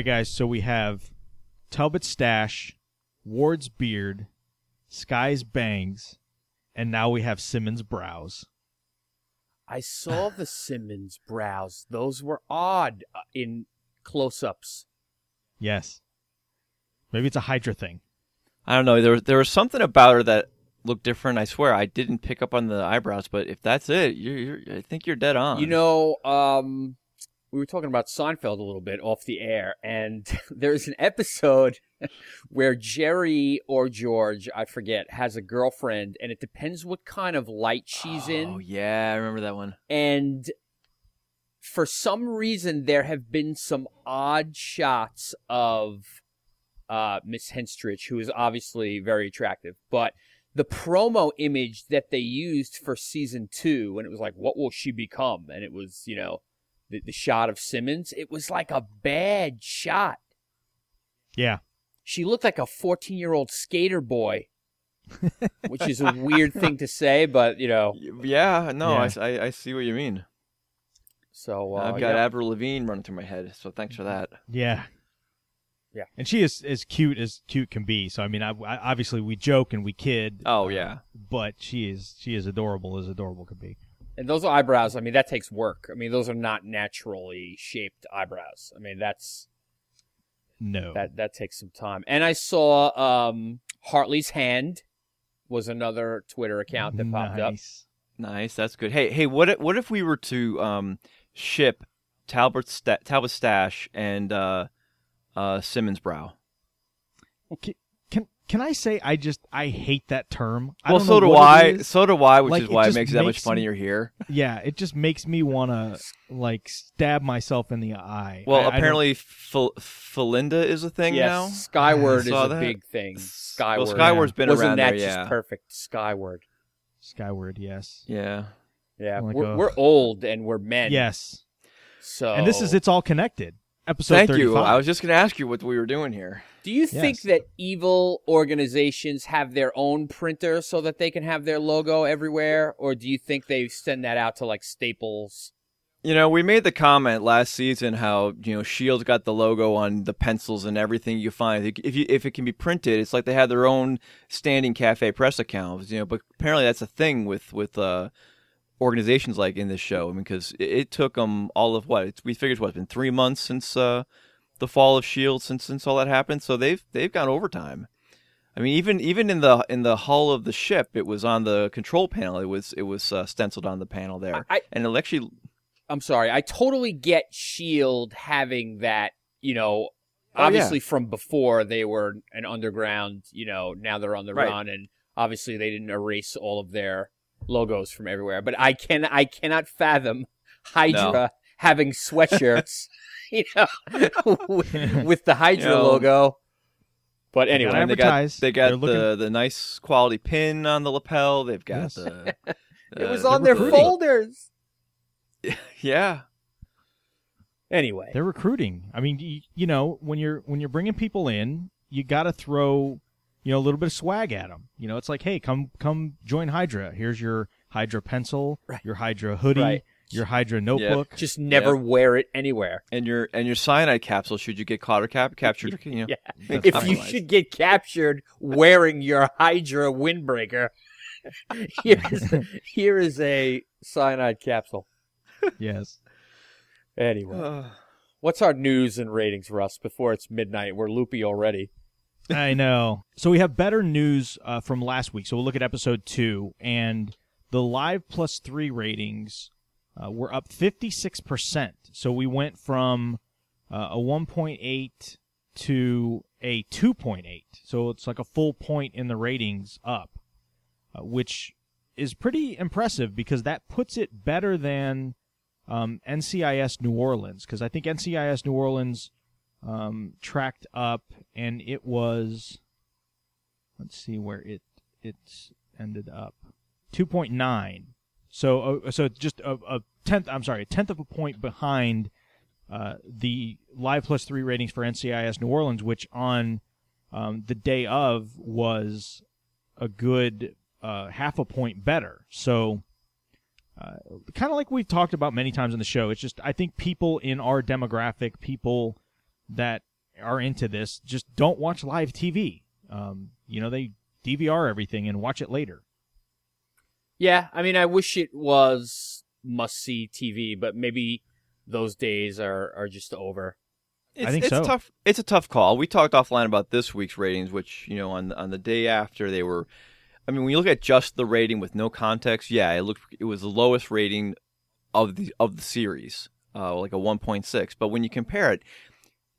Right, guys. So we have Talbot's stash, Ward's beard, Skye's bangs, and now we have Simmons' brows. I saw the Simmons brows. Those were odd uh, in close-ups. Yes. Maybe it's a Hydra thing. I don't know. There was, there was something about her that looked different. I swear, I didn't pick up on the eyebrows, but if that's it, you're, you're I think you're dead on. You know, um, we were talking about Seinfeld a little bit off the air, and there's an episode where Jerry or George, I forget, has a girlfriend, and it depends what kind of light she's Oh in. Oh, yeah, I remember that one. And for some reason, there have been some odd shots of uh, Miss Henstridge, who is obviously very attractive, but the promo image that they used for season two, when it was like, "What will she become?" and it was, you know, the, the shot of Simmons, it was like a bad shot. Yeah. She looked like a 14 year old skater boy, which is a weird thing to say, but you know, Yeah, no, Yeah. I s- I, I see what you mean. so uh, I've got yeah. Avril Lavigne running through my head, so thanks for that. Yeah. Yeah. And she is as cute as cute can be. So I mean, I, I, obviously we joke and we kid. Oh uh, yeah, but she is she is adorable as adorable can be. And those eyebrows, I mean, that takes work. I mean, those are not naturally shaped eyebrows. I mean, that's No. that that takes some time. And I saw um, Hartley's hand was another Twitter account that popped up. nice. nice. That's good. Hey, hey, what if, what if we were to um, ship Talbot's sta- Talbot stash and uh, uh, Simmons brow? Can, can can I say I just I hate that term. I well, don't so do I. So do I, which Like, is why it just makes it that much funnier me- here. Yeah, it just makes me want to like stab myself in the eye. Well, I- I apparently, Fel- Philinda is a thing yes, now. Skyward is a that. big thing. Skyward. Well, Skyward. Skyward's been Wasn't around that there, just yeah. perfect? Skyward. Skyward, yes, Yeah. Yeah, Like we're, a- we're old and we're men. yes. So And this is it's all connected. Episode Thank 35. you. I was just going to ask you what we were doing here. Do you think that evil organizations have their own printer so that they can have their logo everywhere, or do you think they send that out to like Staples? You know, we made the comment last season how you know Shield got the logo on the pencils and everything you find. If you if it can be printed, it's like they have their own standing cafe press accounts. You know, but apparently that's a thing with with uh, organizations like in this show. I mean, because it, it took them all of what it's, we figured what it's been three months since uh, the fall of Shield since since all that happened. So they've they've gone overtime. I mean, even even in the in the hull of the ship, it was on the control panel. It was it was uh, stenciled on the panel there, I- and it actually I'm sorry, I totally get Shield having that. You know, Oh, yeah. obviously from before they were an underground. You know, now they're on the Right. run, and obviously they didn't erase all of their logos from everywhere. But I can I cannot fathom Hydra No. having sweatshirts. you know, with, with the Hydra You know, logo. But anyway, gotta And they advertise. got they got They're looking- the the nice quality pin on the lapel. They've got Yes. the. it was on their recruiting. folders. Yeah, Anyway, They're recruiting. I mean, you, you know, when you're when you're bringing people in, you got to throw, you know, a little bit of swag at them. You know, it's like, hey, come come join Hydra. Here's your Hydra pencil, Right. your Hydra hoodie, Right. Your Hydra notebook. just never wear it anywhere. and your and your cyanide capsule. Should you get caught or cap- captured? You know, Yeah. if you compromised. should get captured wearing your Hydra windbreaker, here is, here is a cyanide capsule. Yes. Anyway, Uh, what's our news and ratings, Russ? Before it's midnight, we're loopy already. I know. So we have better news uh, from last week. So we'll look at episode two, and the live plus three ratings uh, were up 56%. So we went from uh, a 1.8 to a 2.8. So it's like a full point in the ratings up, uh, which is pretty impressive because that puts it better than um, NCIS New Orleans. Because I think NCIS New Orleans um, tracked up and it was, let's see where it it ended up, 2.9. So uh, so just a, a tenth. I'm sorry, a tenth of a point behind uh, the Live Plus three ratings for NCIS New Orleans, which on um, the day of was a good uh, half a point better. So, uh, kind of like we've talked about many times on the show, it's just I think people in our demographic, people that are into this, just don't watch live TV. Um, you know, they DVR everything and watch it later. Yeah, I mean, I wish it was must see TV, but maybe those days are are just over. It's, think it's so. tough. It's a tough call. We talked offline about this week's ratings, which you know on on the day after they were. I mean, when you look at just the rating with no context, yeah, it looked it was the lowest rating of the of the series, uh, like a 1.6. But when you compare it,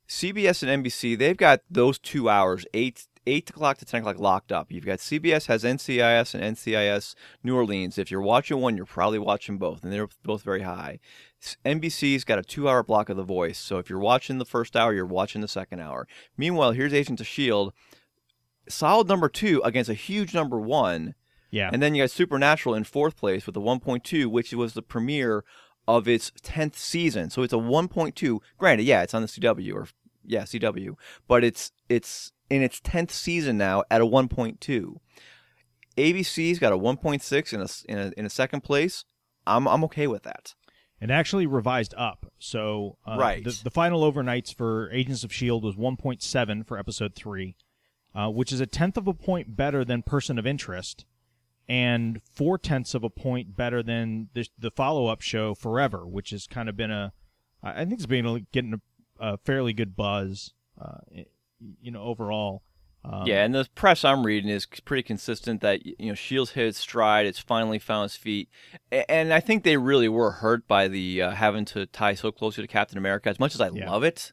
CBS and NBC, they've got those two hours, eight eight o'clock to ten o'clock, locked up. You've got CBS has NCIS and NCIS New Orleans. If you're watching one, you're probably watching both, and they're both very high. NBC's got a two-hour block of The Voice, so if you're watching the first hour, you're watching the second hour. Meanwhile, here's Agents of Shield, solid number two against a huge number one, Yeah, and then you got Supernatural in fourth place with a 1.2, which was the premiere of its 10th season. So it's a 1.2. Granted, yeah, it's on the CW or yeah, CW, but it's it's in its 10th season now at a 1.2. ABC's got a 1.6 in a in a, in a second place. I'm I'm okay with that. and actually revised up. So uh, Right. the, the final overnights for Agents of Shield was 1.7 for episode three, uh, which is a tenth of a point better than Person of Interest, and four tenths of a point better than the, the follow-up show Forever, which has kind of been a, I think it's been getting a, a fairly good buzz, uh, you know, overall. Um, yeah, and the press I'm reading is pretty consistent that you know Shields hit its stride. It's finally found its feet, and I think they really were hurt by the uh, having to tie so closely to Captain America. As much as I Yeah. love it,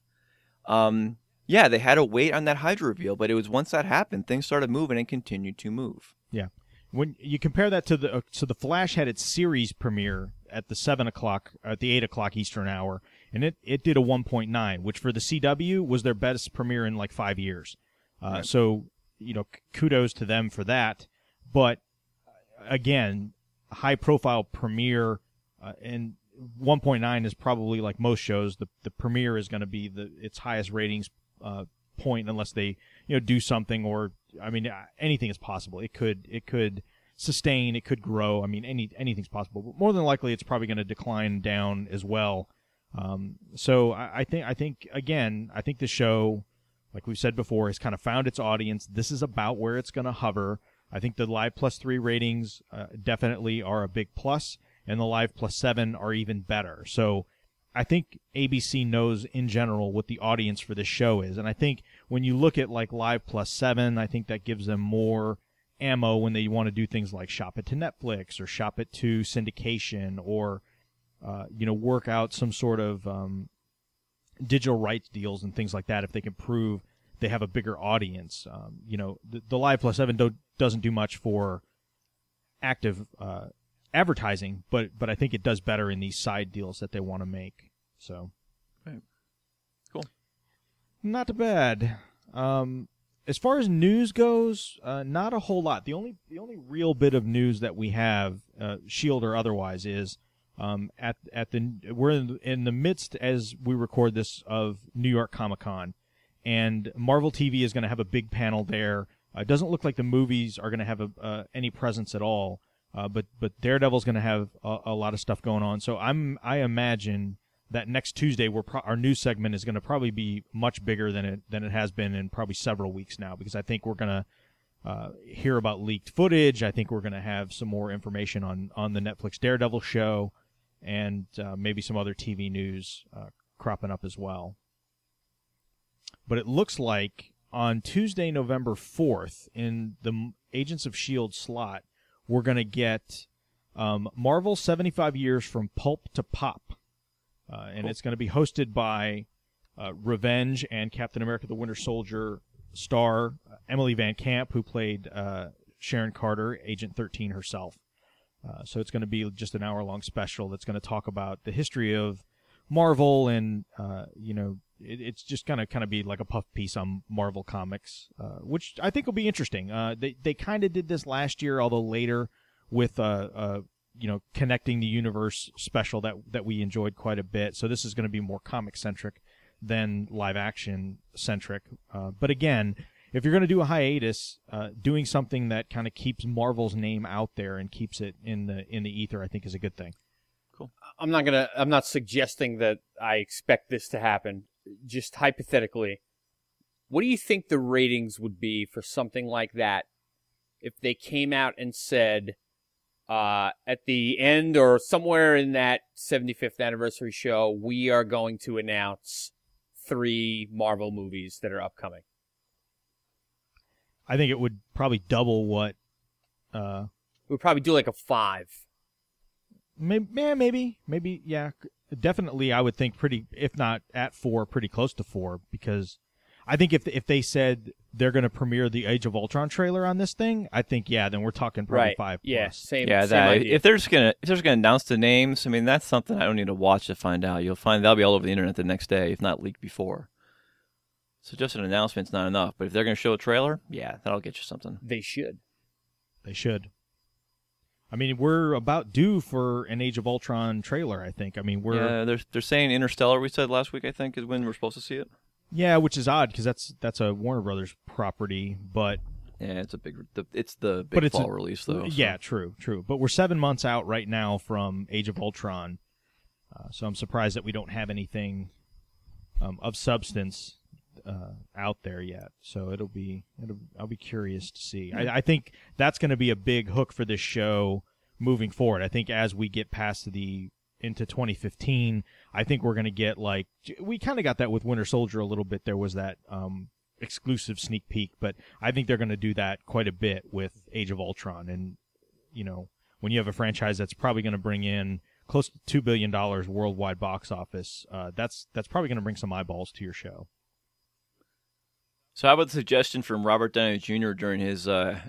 um, yeah, they had to wait on that Hydra reveal, but it was once that happened, things started moving and continued to move. Yeah, when you compare that to the uh, so the Flash had its series premiere at the seven o'clock at the eight o'clock Eastern hour, and it it did a one point nine, which for the CW was their best premiere in like five years. Uh, So you know, kudos to them for that. But again, high profile premiere uh, and 1.9 is probably like most shows. The the premiere is going to be the its highest ratings uh, point unless they you know do something or I mean anything is possible. It could it could sustain. It could grow. I mean any anything's possible. But more than likely, it's probably going to decline down as well. Um, so I, I think I think again I think the show, like we've said before, has kind of found its audience. This is about where it's going to hover. I think the Live Plus three ratings uh, definitely are a big plus, and the Live Plus seven are even better. So I think ABC knows in general what the audience for this show is, and I think when you look at like Live Plus seven, I think that gives them more ammo when they want to do things like shop it to Netflix or shop it to syndication or uh, you know work out some sort of um, digital rights deals and things like that if they can prove they have a bigger audience. Um, you know, the, the Live Plus Seven do, doesn't do much for active uh, advertising, but but I think it does better in these side deals that they want to make. So, Right. Cool. not bad. Um, as far as news goes, uh, not a whole lot. The only the only real bit of news that we have, uh, Shield or otherwise, is um, at at the we're in, in the midst as we record this of New York Comic Con, and Marvel TV is going to have a big panel there. Uh, it doesn't look like the movies are going to have a, uh, any presence at all, uh, but but Daredevil's going to have a, a lot of stuff going on. So I'm I imagine that next Tuesday we're pro- our news segment is going to probably be much bigger than it than it has been in probably several weeks now because I think we're going to uh, hear about leaked footage. I think we're going to have some more information on on the Netflix Daredevil show and uh, maybe some other TV news uh, cropping up as well. But it looks like on Tuesday, November 4th, in the Agents of S.H.I.E.L.D. slot, we're going to get um, Marvel 75 Years from Pulp to Pop. Uh, and it's going to be hosted by uh, Revenge and Captain America: The Winter Soldier star uh, Emily VanCamp, who played uh, Sharon Carter, Agent 13 herself. Uh, so it's going to be just an hour long special that's going to talk about the history of Marvel and uh, you know it, it's just going to kind of be like a puff piece on Marvel comics, uh, which I think will be interesting. Uh, they they kind of did this last year, although later with uh, uh, you know connecting the universe special that that we enjoyed quite a bit. So this is going to be more comic centric than live action centric. But again, if you're going to do a hiatus, uh, doing something that kind of keeps Marvel's name out there and keeps it in the in the ether, I think is a good thing. Cool. I'm not gonna. I'm not suggesting that I expect this to happen. Just hypothetically, what do you think the ratings would be for something like that if they came out and said uh, at the end or somewhere in that 75th anniversary show, we are going to announce three Marvel movies that are upcoming? I think it would probably double what. Uh, We'd probably do like a five. maybe, yeah, maybe, maybe, yeah, definitely. I would think pretty, if not at four, pretty close to four, because I think if if they said they're going to premiere the Age of Ultron trailer on this thing, I think yeah, then we're talking probably right. five. Yeah. plus. Same. Yeah, same that idea. if they're just gonna if they're just gonna announce the names, I mean that's something I don't need to watch to find out. You'll find that'll be all over the internet the next day, if not leaked before. So just an announcement's not enough. But if they're gonna show a trailer, yeah, that'll get you something. they should. They should. I mean, we're about due for an Age of Ultron trailer. I think. I mean, we're yeah, they're they're saying Interstellar. We said last week, I think, is when we're supposed to see it. Yeah, which is odd because that's that's a Warner Brothers property, but Yeah, it's a big. It's the big But it's a- fall release though. so- yeah, true, true. But we're seven months out right now from Age of Ultron, uh, so I'm surprised that we don't have anything um, of substance uh, out there yet. So it'll be, it'll, I'll be curious to see. I, I think that's going to be a big hook for this show moving forward. I think as we get past the into 2015, I think we're going to get like we kind of got that with Winter Soldier a little bit. There was that um, exclusive sneak peek, but I think they're going to do that quite a bit with Age of Ultron. And you know, when you have a franchise that's probably going to bring in close to two billion dollars worldwide box office, uh, that's that's probably going to bring some eyeballs to your show. So how about the suggestion from Robert Downey Jr. during his uh,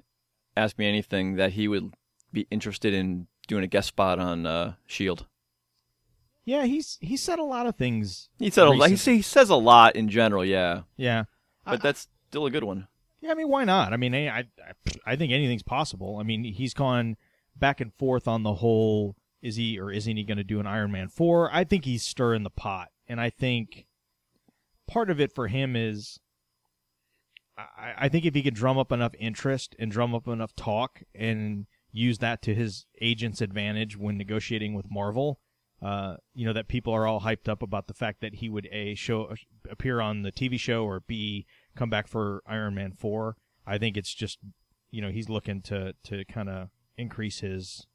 Ask Me Anything that he would be interested in doing a guest spot on uh, Shield? Yeah, he's he said a lot of things. He said a lot, he, he says a lot in general, yeah, Yeah, but that's still a good one. Yeah, I mean, why not? I mean, I, I, I think anything's possible. I mean, he's gone back and forth on the whole is he or isn't he going to do an Iron Man 4? I think he's stirring the pot. And I think part of it for him is I, I think if he could drum up enough interest and drum up enough talk and use that to his agent's advantage when negotiating with Marvel, uh, you know, that people are all hyped up about the fact that he would A, show appear on the TV show or B, come back for Iron Man 4. I think it's just, you know, he's looking to, to kind of increase his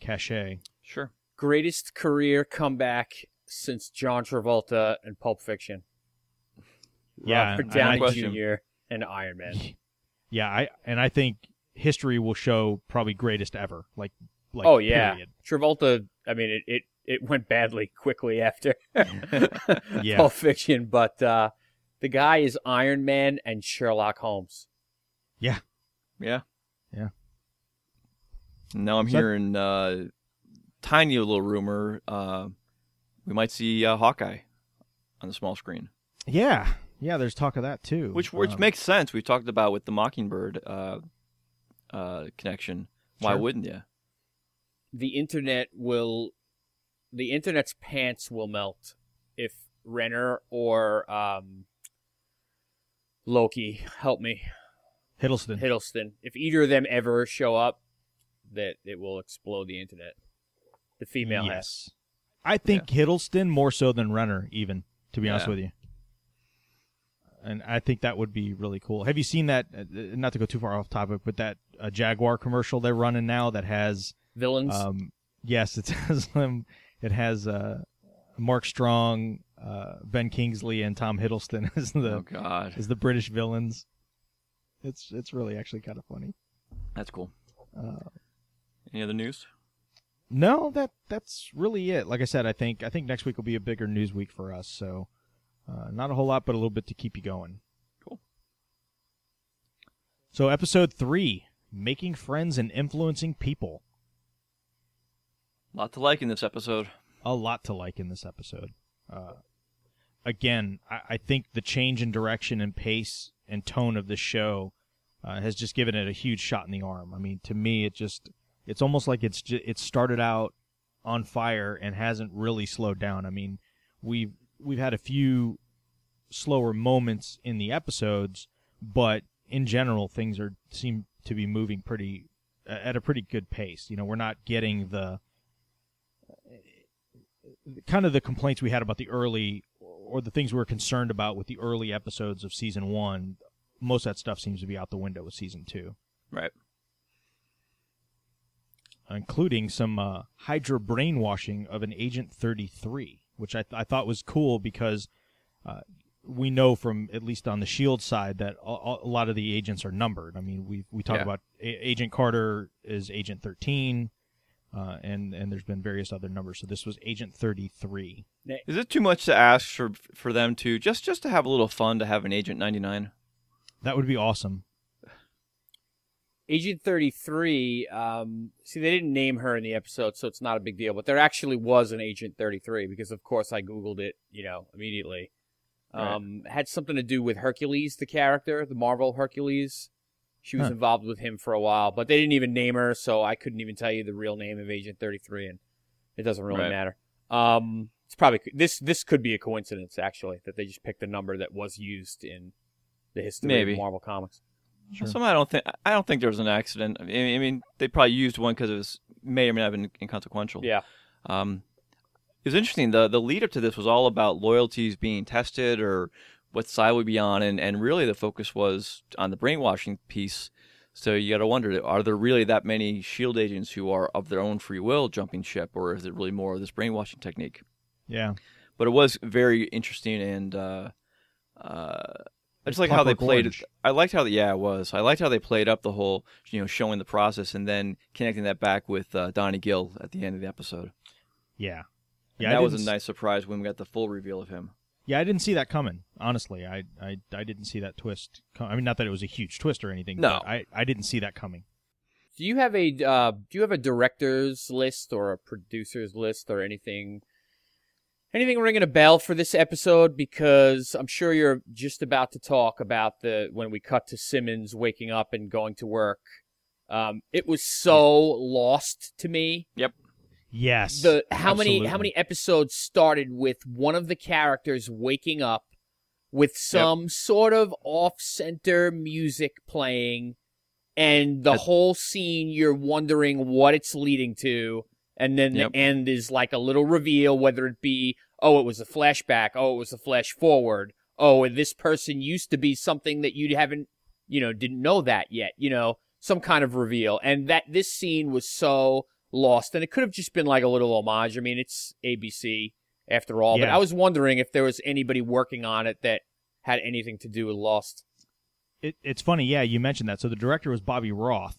cachet. Sure. Greatest career comeback since John Travolta and Pulp Fiction. Yeah, Robert Downey Jr. and Iron Man. Yeah, I and I think history will show probably greatest ever. Like, like oh yeah, period. Travolta. I mean, it, it it went badly quickly after Yeah. Pulp Fiction, but uh, the guy is Iron Man and Sherlock Holmes. Yeah. Yeah. Yeah. Now I'm So- hearing uh, tiny little rumor uh, we might see uh, Hawkeye on the small screen, Yeah. Yeah, there's talk of that too. which which Um, makes sense. We talked about with the Mockingbird uh, uh, connection. Why Sure. wouldn't you? The internet will, the internet's pants will melt if Renner or um, Loki help me Hiddleston. Hiddleston. If either of them ever show up, that it will explode the internet. The female half. yes. I think Hiddleston more so than Renner, even to be honest with you. And I think that would be really cool. Have you seen that? uh, Not to go too far off topic, but that uh, Jaguar commercial they're running now that has Villains. Um, yes, it has um, it has uh, Mark Strong, uh, Ben Kingsley, and Tom Hiddleston as the oh God, as the British villains. It's it's really actually kind of funny. that's cool. Uh, Any other news? no, that that's really it. Like I said, I think I think next week will be a bigger news week for us. So Uh, not a whole lot, but a little bit to keep you going. Cool. So, episode three Making Friends and Influencing People. A lot to like in this episode. A lot to like in this episode. Uh, again, I, I think the change in direction and pace and tone of the show uh, has just given it a huge shot in the arm. I mean, to me, it just it's almost like it's ju- it started out on fire and hasn't really slowed down. I mean, we've we've had a few slower moments in the episodes, but in general, things are seem to be moving pretty at a pretty good pace. You know, we're not getting the kind of the complaints we had about the early or the things we were concerned about with the early episodes of season one. Most of that stuff seems to be out the window with season two Right. including some uh, Hydra brainwashing of an Agent 33, which I, th- I thought was cool because uh, we know from at least on the Shield side that a, a lot of the agents are numbered. I mean, we we talk Yeah. about a- Agent Carter is Agent 13, uh, and and there's been various other numbers. So this was Agent 33. Is it too much to ask for for them to just just to have a little fun to have an Agent 99? That would be awesome. Agent 33, um, see, they didn't name her in the episode, so it's not a big deal. But there actually was an Agent 33 because, of course, I Googled it, you know, immediately. Um, Had something to do with Hercules, the character, the Marvel Hercules. She was Huh. involved with him for a while, but they didn't even name her, so I couldn't even tell you the real name of Agent 33, and it doesn't really Right. matter. Um, it's probably this. This could be a coincidence, actually, that they just picked a number that was used in the history Maybe. of Marvel Comics. Sure. Somehow I don't think I don't think there was an accident. I mean, I mean they probably used one because it was may or may not have been inconsequential. Yeah. Um, it was interesting. the The lead up to this was all about loyalties being tested or what side would be on, and, and really the focus was on the brainwashing piece. So you got to wonder: Are there really that many Shield agents who are of their own free will jumping ship, or is it really more of this brainwashing technique? Yeah. But it was very interesting, and uh, uh, I just like how they played. Orange. it. I liked how, the, yeah, it was. I liked how they played up the whole, you know, showing the process and then connecting that back with uh, Donnie Gill at the end of the episode. Yeah. Yeah. I that was a nice surprise when we got the full reveal of him. Yeah, I didn't see that coming. Honestly, I I, I didn't see that twist. Com- I mean, not that it was a huge twist or anything. No. but I I didn't see that coming. Do you have a uh, do you have a directors list or a producers list or anything anything ringing a bell for this episode? Because I'm sure you're just about to talk about the when we cut to Simmons waking up and going to work. Um, it was so lost to me. Yep. Yes. The how many how many episodes started with one of the characters waking up with some sort of off center music playing and the That- whole scene you're wondering what it's leading to and then Yep. the end is like a little reveal whether it be oh it was a flashback oh it was a flash forward oh and this person used to be something that you haven't you know didn't know that yet you know some kind of reveal. And that this scene was so lost and it could have just been like a little homage. I mean it's abc after all but i was wondering if there was anybody working on it that had anything to do with lost. It, it's funny, yeah, you mentioned that. So the director was Bobby Roth,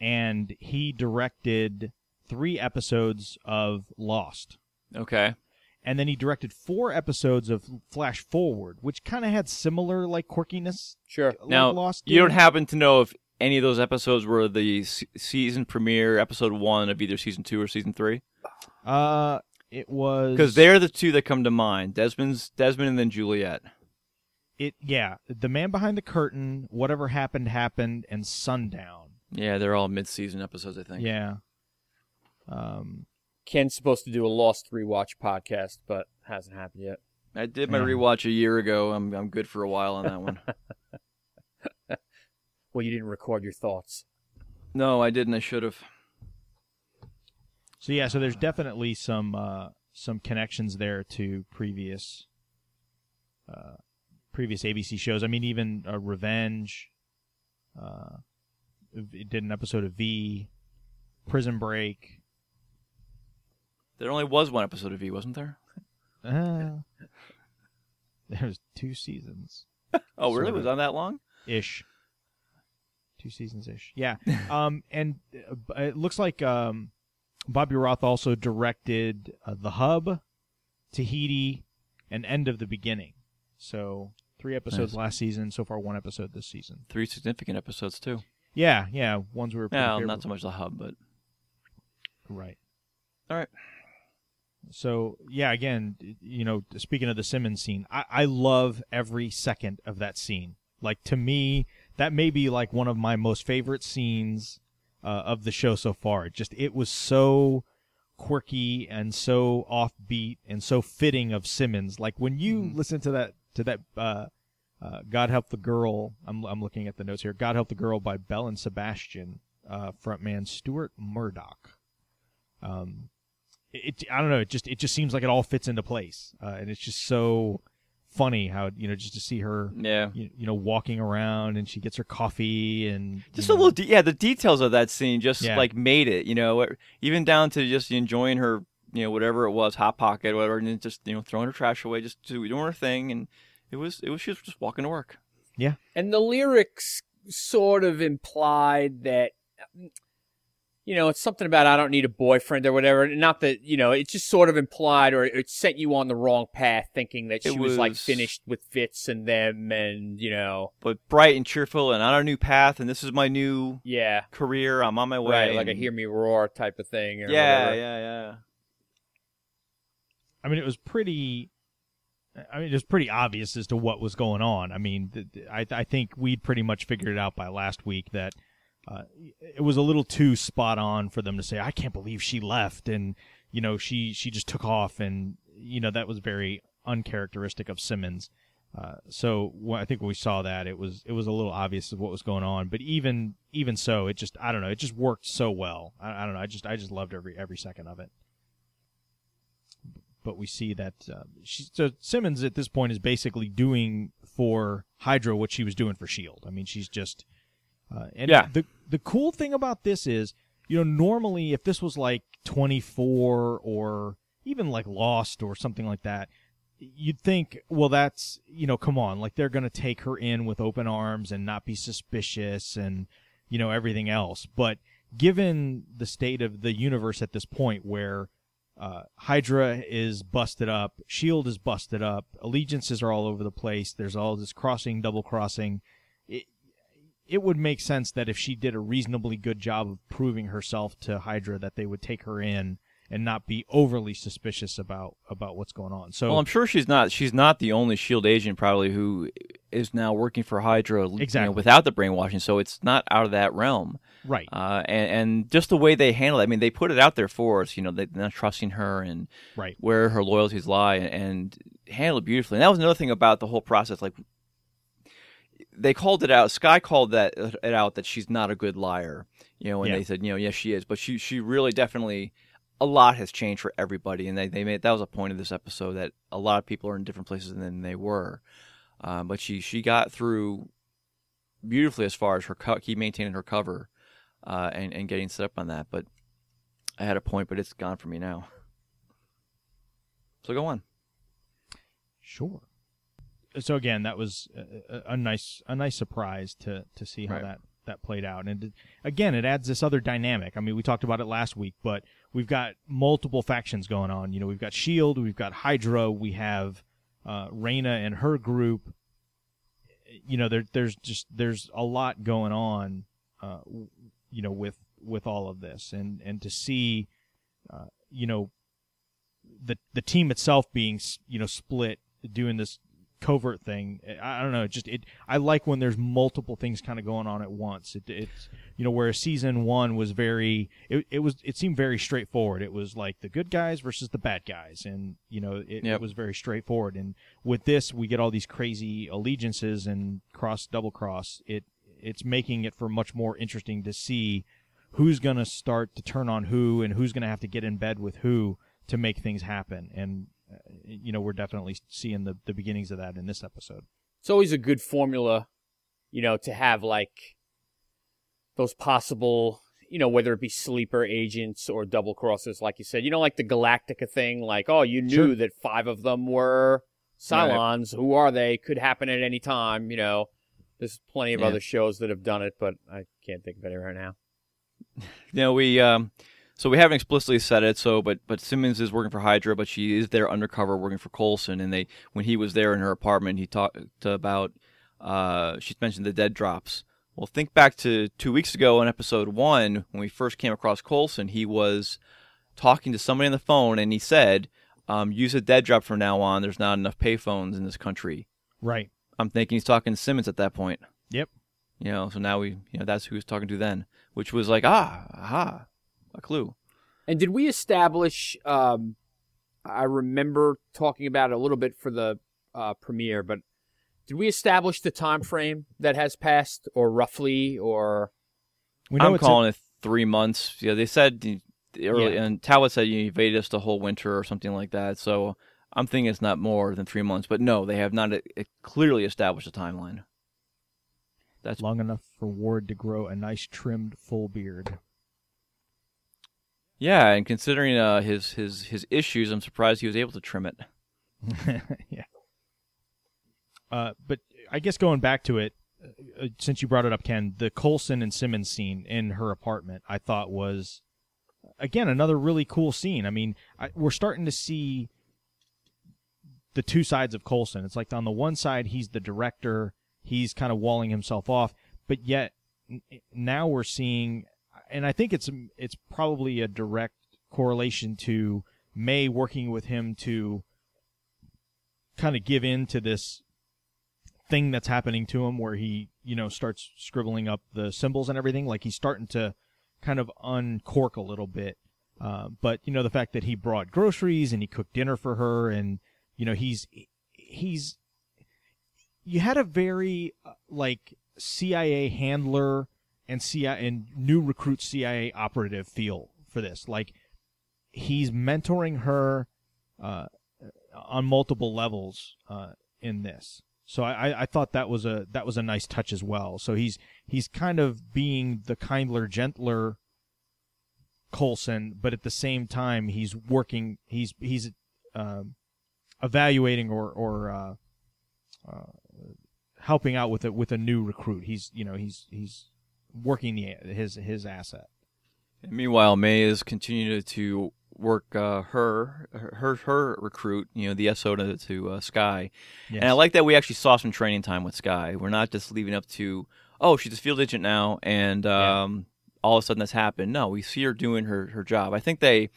and he directed three episodes of Lost. Okay. And then he directed four episodes of Flash Forward, which kind of had similar like quirkiness. sure like Now, Lost you don't happen to know if any of those episodes were the se- season premiere, episode one of either season two or season three? Uh, it was Because they're the two that come to mind. Desmond's Desmond and then Juliet. it. Yeah, the man behind the curtain. Whatever happened happened, and Sundown. Yeah, they're all mid-season episodes, I think. Yeah. Um. ken's supposed to do a lost rewatch podcast but hasn't happened yet I did my Yeah. rewatch a year ago. I'm I'm good for a while on that one. well you didn't record your thoughts no, I didn't. I should have. So yeah, so there's definitely some uh, some connections there to previous uh, previous ABC shows. I mean, even uh, Revenge. Uh, it did an episode of V, Prison Break. There only was one episode of V, wasn't there? Uh, there's two seasons Oh, really? Was on that long? ish. Two seasons ish. Yeah. um, and uh, it looks like um, Bobby Roth also directed uh, The Hub, Tahiti, and End of the Beginning. So three episodes Nice. last season. So far, one episode this season. Three significant episodes too. Yeah, yeah. Ones we were pretty Well, not so much the hub, but Right. all right. So yeah, again, you know, speaking of the Simmons scene, I, I love every second of that scene. Like to me, that may be like one of my most favorite scenes uh, of the show so far. It just it was so quirky and so offbeat and so fitting of Simmons. Like when you listen to that to that uh, uh, "God Help the Girl," I'm I'm looking at the notes here. "God Help the Girl" by Belle and Sebastian, uh, frontman Stuart Murdoch. Um, it, I don't know. It just it just seems like it all fits into place, uh, and it's just so funny how you know just to see her Yeah. you, you know walking around and she gets her coffee and Just you a little, de- yeah. The details of that scene just Yeah. like made it, you know, even down to just enjoying her, you know, whatever it was, hot pocket, whatever, and just you know throwing her trash away, just doing her thing, and it was, it was she was just walking to work. Yeah and the lyrics sort of implied that, you know, it's something about I don't need a boyfriend or whatever. Not that, you know, it just sort of implied or it set you on the wrong path thinking that she was, like finished with Fitz and them and, you know, But bright and cheerful, and on a new path, and this is my new yeah, career. I'm on my way. right, like a hear me roar type of thing. Or Yeah, whatever. yeah, yeah. I mean, it was pretty. I mean, it was pretty obvious as to what was going on. I mean, th- th- I I think we'd pretty much figured it out by last week that uh, it was a little too spot on for them to say, "I can't believe she left," and you know, she she just took off, and you know, that was very uncharacteristic of Simmons. Uh, so I think when we saw that, it was it was a little obvious of what was going on. But even even so, it just I don't know, it just worked so well. I, I don't know, I just I just loved every every second of it but we see that uh, she, so Simmons at this point is basically doing for Hydra what she was doing for Shield. I mean, she's just uh, and Yeah. The the cool thing about this is, you know, normally if this was like 24 or even like Lost or something like that, you'd think, well, that's you know, come on, like they're gonna take her in with open arms and not be suspicious and you know everything else. But given the state of the universe at this point, where uh, Hydra is busted up, Shield is busted up, allegiances are all over the place. There's all this crossing, double crossing. It it would make sense that if she did a reasonably good job of proving herself to Hydra, that they would take her in and not be overly suspicious about about what's going on. So Well, I'm sure she's not. She's not the only Shield agent probably who is now working for Hydra, you know, Exactly. without the brainwashing. So it's not out of that realm. right, Uh, and, and just the way they handle it, I mean, they put it out there for us. You know, they're not trusting her and right, where her loyalties lie, and, and handle it beautifully. And that was another thing about the whole process. Like they called it out. Skye called that it out that she's not a good liar. You know, and Yeah. they said, you know, yes, she is, but she she really definitely a lot has changed for everybody, and they they made that was a point of this episode that a lot of people are in different places than they were. Um, but she she got through beautifully as far as her co- keep maintaining her cover uh, and and getting set up on that. But I had a point, but it's gone from me now. So go on. sure. So again, that was a, a, nice a nice surprise to to see how Right. that that played out. And it, again, it adds this other dynamic. I mean, we talked about it last week, but we've got multiple factions going on. You know, we've got Shield, we've got Hydra, we have uh, Raina and her group. You know, there, there's just there's a lot going on. Uh, you know, with with all of this, and and to see, uh, you know, the the team itself being you know split, doing this covert thing. Eh, I, I don't know. It just it. I like when there's multiple things kind of going on at once. It, it's you know where season one was very. It, it was it seemed very straightforward. It was like the good guys versus the bad guys, and you know it, Yep. it was very straightforward. And with this, we get all these crazy allegiances and cross double cross. It it's making it for much more interesting to see who's going to start to turn on who and who's going to have to get in bed with who to make things happen. And you know, we're definitely seeing the the beginnings of that in this episode. It's always a good formula, you know, to have like those possible, you know, whether it be sleeper agents or double crosses, like you said. You know, like the Galactica thing, like, oh, you knew Sure. that five of them were Cylons. Who are they? Could happen at any time, you know. There's plenty of Yeah. other shows that have done it, but I can't think of any right now. Know, we um, So we haven't explicitly said it. So, but but Simmons is working for Hydra, but she is there undercover working for Coulson. And they when he was there in her apartment, he talked about. Uh, she mentioned the dead drops. Well, think back to two weeks ago in episode one when we first came across Coulson. He was talking to somebody on the phone, and he said, um, "Use a dead drop from now on. There's not enough payphones in this country." Right. I'm thinking he's talking to Simmons at that point. Yep. You know, so now we, you know, that's who he's talking to then, which was like, ah, aha, a clue. And did we establish? Um, I remember talking about it a little bit for the uh, premiere, but did we establish the time frame that has passed, or roughly, or We know I'm it's calling it three months. Yeah, they said the- the early, Yeah. and Talbot said you evaded us the whole winter or something like that. So I'm thinking it's not more than three months. But no, they have not uh, clearly established a timeline. That's long enough for Ward to grow a nice trimmed full beard. Yeah, and considering uh, his his his issues, I'm surprised he was able to trim it. yeah. Uh, but I guess going back to it, uh, since you brought it up, Ken, the Coulson and Simmons scene in her apartment, I thought was again another really cool scene. I mean, I, we're starting to see the two sides of Coulson. It's like on the one side, he's the director, he's kind of walling himself off, but yet now we're seeing, and I think it's it's probably a direct correlation to May working with him to kind of give in to this thing that's happening to him where he you know starts scribbling up the symbols and everything. Like he's starting to kind of uncork a little bit uh, but you know the fact that he brought groceries and he cooked dinner for her and you know he's he's you had a very uh, like CIA handler and CIA and new recruit CIA operative feel for this like he's mentoring her uh, on multiple levels uh, in this. So I, I- thought that was a that was a nice touch as well. So he's he's kind of being the kindler, gentler Coulson, but at the same time he's working. He's he's um, evaluating or or uh, uh, helping out with a with a new recruit. He's you know he's he's working the his his asset. And meanwhile, May is continuing to work uh, her her her recruit, you know, the SO to, to uh, Skye. Yes. And I like that we actually saw some training time with Skye. We're not just leaving up to oh she's a field agent now and Yeah. um, all of a sudden that's happened. No, we see her doing her her job. I think they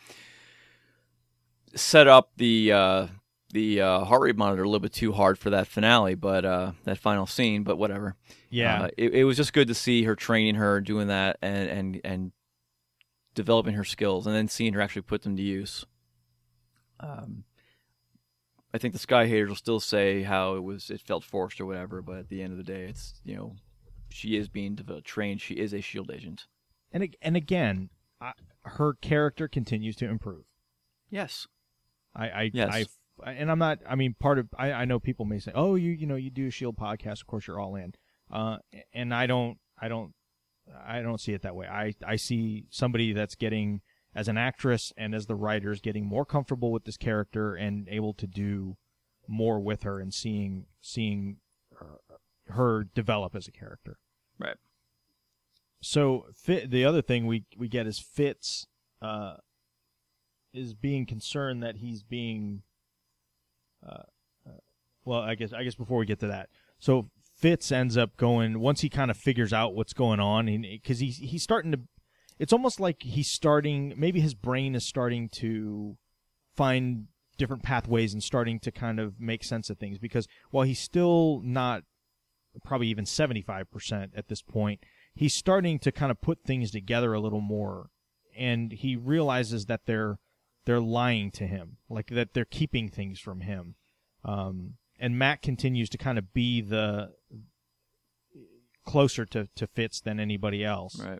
set up the. Uh, the uh, heart rate monitor a little bit too hard for that finale, but uh, that final scene. But whatever. yeah. Uh, it, it was just good to see her training her, doing that, and and and developing her skills, and then seeing her actually put them to use. Um, I think the Skye haters will still say how it was it felt forced or whatever, but at the end of the day, it's you know she is being developed, trained. She is a Shield agent. and and again, I, her character continues to improve. Yes. I, I, Yes. I, and I'm not. I mean, part of I, I know people may say, "Oh, you, you know, you do a Shield podcast. Of course, you're all in." Uh, and I don't, I don't, I don't see it that way. I, I see somebody that's getting as an actress and as the writers getting more comfortable with this character and able to do more with her and seeing, seeing her, her develop as a character. Right. So fit the other thing we we get is Fitz uh, is being concerned that he's being uh, well I guess I guess before we get to that. So Fitz ends up going once he kind of figures out what's going on because he's he's starting to it's almost like he's starting maybe his brain is starting to find different pathways and starting to kind of make sense of things because while he's still not probably even 75% at this point he's starting to kind of put things together a little more and he realizes that they're they're lying to him like that they're keeping things from him um, and Mack continues to kind of be the closer to, to Fitz than anybody else Right.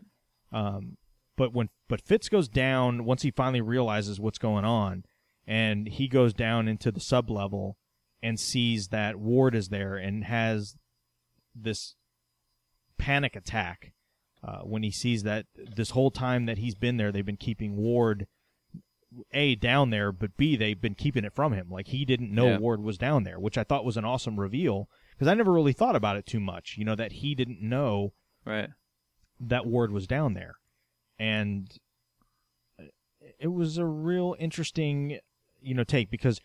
um, but when but Fitz goes down once he finally realizes what's going on, and he goes down into the sub level and sees that Ward is there and has this panic attack uh, when he sees that this whole time that he's been there, they've been keeping Ward a down there, but b they've been keeping it from him. Like he didn't know Yeah. Ward was down there, which I thought was an awesome reveal because I never really thought about it too much. You know that he didn't know Right. that Ward was down there, and uh, it was a real interesting, you know, take because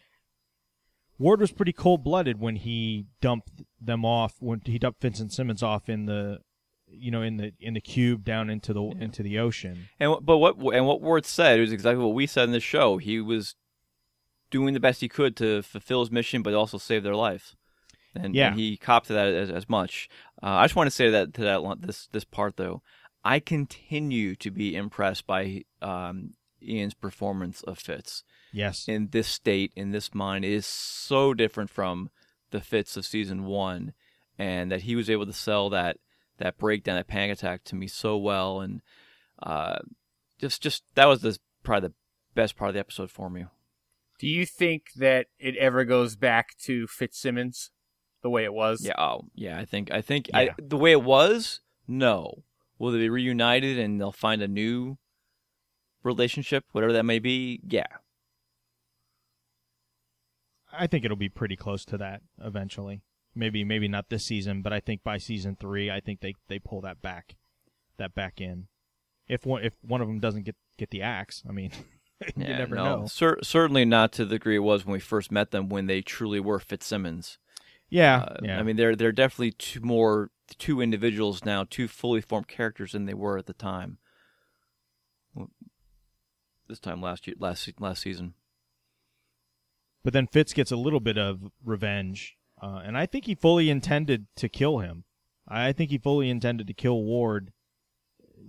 Ward was pretty cold blooded when he dumped them off when he dumped Fitz and Simmons off in the, you know, in the in the cube down into the into the ocean. And but what and what Ward said was exactly what we said in the show. He was doing the best he could to fulfill his mission, but also save their life. And, Yeah. and he copped to that as, as much. Uh, I just want to say that to that this this part though. I continue to be impressed by um, Iain's performance of Fitz Yes. in this state, in this mind, is so different from the Fitz of season one, and that he was able to sell that that breakdown, that panic attack to me so well, and uh, just just that was the probably the best part of the episode for me. Do you think that it ever goes back to Fitzsimmons the way it was? Yeah, oh yeah, I think I think Yeah. I, the way it was, no. Will they be reunited and they'll find a new relationship, whatever that may be? Yeah, I think it'll be pretty close to that eventually. Maybe maybe not this season, but I think by season three, I think they they pull that back, that back in. If one if one of them doesn't get get the axe, I mean, you yeah, never no. know. Cer- certainly not to the degree it was when we first met them, when they truly were Fitzsimmons. Yeah, Uh, yeah. I mean, they're they're definitely two more two individuals now, two fully formed characters than they were at the time. This time last year, last last season. But then Fitz gets a little bit of revenge, uh, and I think he fully intended to kill him. I think he fully intended to kill Ward.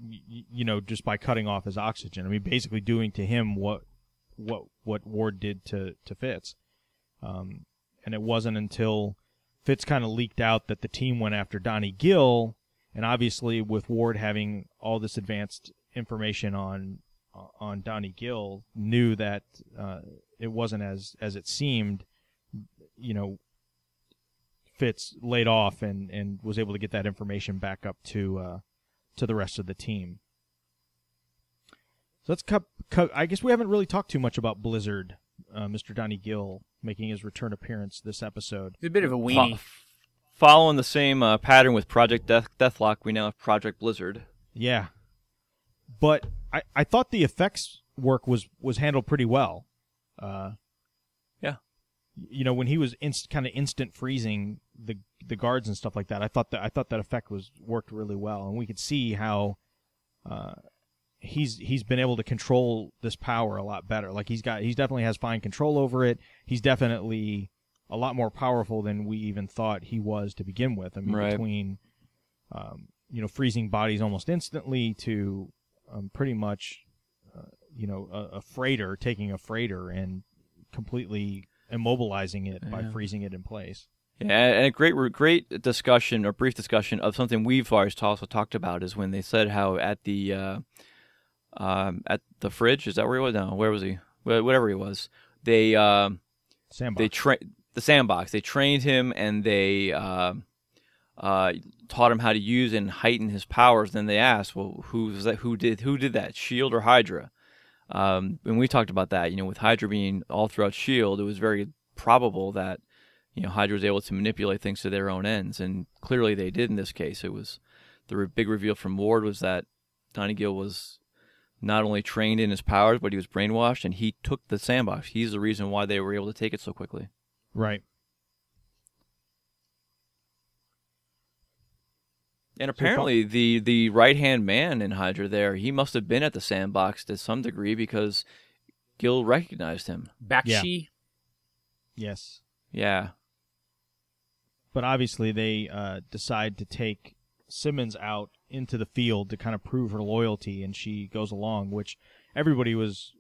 You know, just by cutting off his oxygen. I mean, basically doing to him what what what Ward did to to Fitz. Um, and it wasn't until Fitz kind of leaked out that the team went after Donnie Gill, and obviously with Ward having all this advanced information on on Donnie Gill, knew that uh, it wasn't as as it seemed. You know, Fitz laid off and and was able to get that information back up to uh, to the rest of the team. So let's cut, cut. I guess we haven't really talked too much about Blizzard, uh, Mr. Donnie Gill making his return appearance this episode. He's a bit of a Fo- weenie. following the same uh, pattern with Project Death- Deathlok, we now have Project Blizzard. Yeah, but I I thought the effects work was was handled pretty well. Uh, Yeah. you know when he was inst- kind of instant freezing the the guards and stuff like that. I thought that I thought that effect was worked really well, and we could see how uh, he's he's been able to control this power a lot better. Like he's got he's definitely has fine control over it. He's definitely a lot more powerful than we even thought he was to begin with. I mean, Right. between um, you know freezing bodies almost instantly to um, pretty much uh, you know a, a freighter taking a freighter and completely immobilizing it by freezing it in place. Yeah, and a great, great discussion or brief discussion of something we've always also talked about is when they said how at the uh, um, at the fridge is that where he was? No, where was he? Whatever he was, they um, Sandbox. they tra- the sandbox. They trained him and they uh, uh, taught him how to use and heighten his powers. Then they asked, "Well, who was that? Who did who did that? Shield or Hydra?" Um, and we talked about that. You know, with Hydra being all throughout Shield, it was very probable that you know Hydra was able to manipulate things to their own ends, and clearly they did in this case. It was the re- big reveal from Ward was that Donnie Gill was not only trained in his powers, but he was brainwashed, and he took the sandbox. He's the reason why they were able to take it so quickly. right. And So apparently, the the right hand man in Hydra there, he must have been at the sandbox to some degree because Gill recognized him. Bakshi. Yes. Yeah, but obviously they uh, decide to take Simmons out into the field to kind of prove her loyalty, and she goes along, which everybody was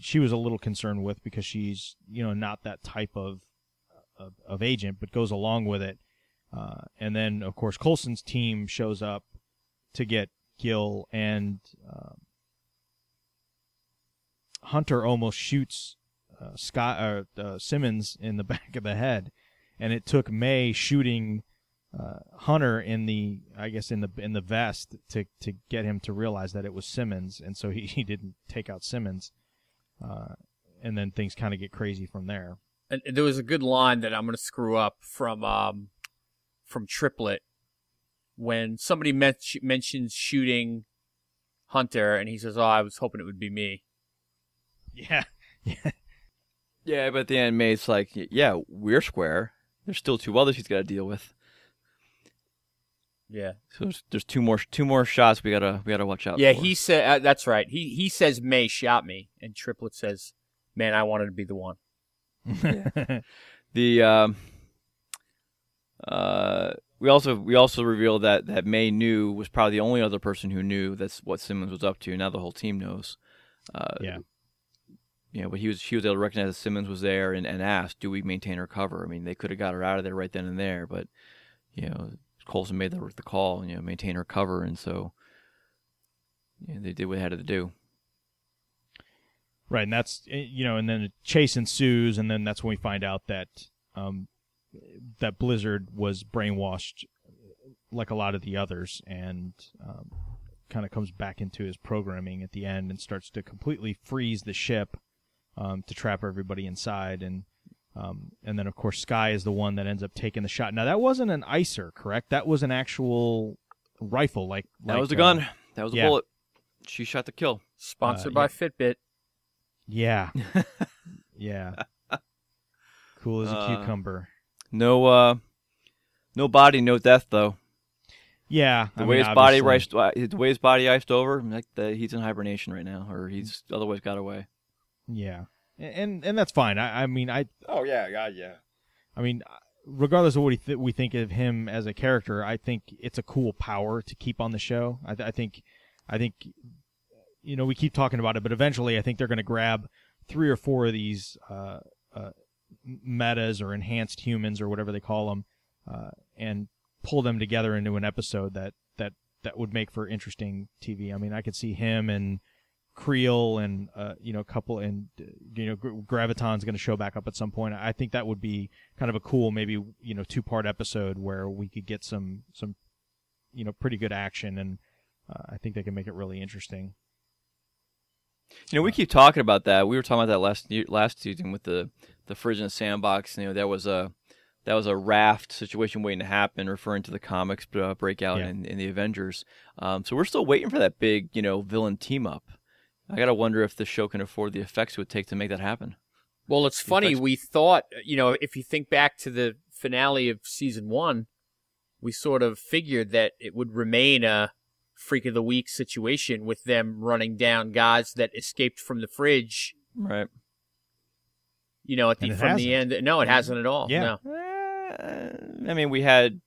she was a little concerned with because she's you know not that type of of, of agent, but goes along with it. Uh, and then of course Coulson's team shows up to get Gill, and um Hunter almost shoots uh, Scott uh, uh, Simmons in the back of the head, and it took May shooting uh, Hunter in the I guess in the in the vest to to get him to realize that it was Simmons, and so he, he didn't take out Simmons, uh, and then things kind of get crazy from there. And there was a good line that I'm going to screw up from um, from Triplett when somebody men- mentions shooting Hunter, and he says, "Oh, I was hoping it would be me." Yeah. Yeah. Yeah, but at the end, May's like, yeah, we're square. There's still two others he's got to deal with. Yeah. So there's, there's two more two more shots we gotta we gotta watch out. Yeah, for. he said uh, that's right. He he says May shot me, and Triplett says, "Man, I wanted to be the one." the um, uh, we also we also revealed that that May knew was probably the only other person who knew that's what Simmons was up to. Now the whole team knows. Uh, Yeah. You know, but he was she was able to recognize that Simmons was there and, and asked, "Do we maintain her cover?" I mean, they could have got her out of there right then and there, but you know, Coulson made the the call, you know, maintain her cover, and so yeah, they did what they had to do. Right, and that's eh, you know, and then a chase ensues, and then that's when we find out that um, that Blizzard was brainwashed, like a lot of the others, and um, kind of comes back into his programming at the end and starts to completely freeze the ship um, to trap everybody inside, and um, and then of course Skye is the one that ends up taking the shot. Now that wasn't an icer, correct? That was an actual rifle, like That like, was the uh, gun. That was a yeah. bullet. She shot the kill. Sponsored Uh, by Fitbit. Yeah, yeah. Cool as a Uh, cucumber. No, uh, no body, no death though. Yeah, The I way mean, his body obviously- iced, uh, the way his body iced over, like the, he's in hibernation right now, or he's otherwise got away. Yeah, and and that's fine. I, I mean, I Oh yeah, God, yeah. I mean, regardless of what we, th- we think of him as a character, I think it's a cool power to keep on the show. I, th- I think, I think, you know, we keep talking about it, but eventually, I think they're going to grab three or four of these uh, uh, metas or enhanced humans or whatever they call them, uh, and pull them together into an episode that that that would make for interesting TV. I mean, I could see him and Creel and uh, you know a couple and uh, you know Graviton's going to show back up at some point. I think that would be kind of a cool maybe you know two part episode where we could get some some you know pretty good action and uh, I think they can make it really interesting. You know, we keep talking about that. We were talking about that last year, last season with the the the sandbox. You know, that was a that was a raft situation waiting to happen, referring to the comics uh, breakout Yeah. in, in the Avengers. Um, so we're still waiting for that big, you know, villain team up. I gotta wonder if the show can afford the effects it would take to make that happen. Well, it's funny. effects- We thought, you know, if you think back to the finale of season one, we sort of figured that it would remain a freak of the week situation with them running down guys that escaped from the fridge. Right. You know, at the And it from the end. No, it hasn't at all. Yeah. No. Uh, I mean, we had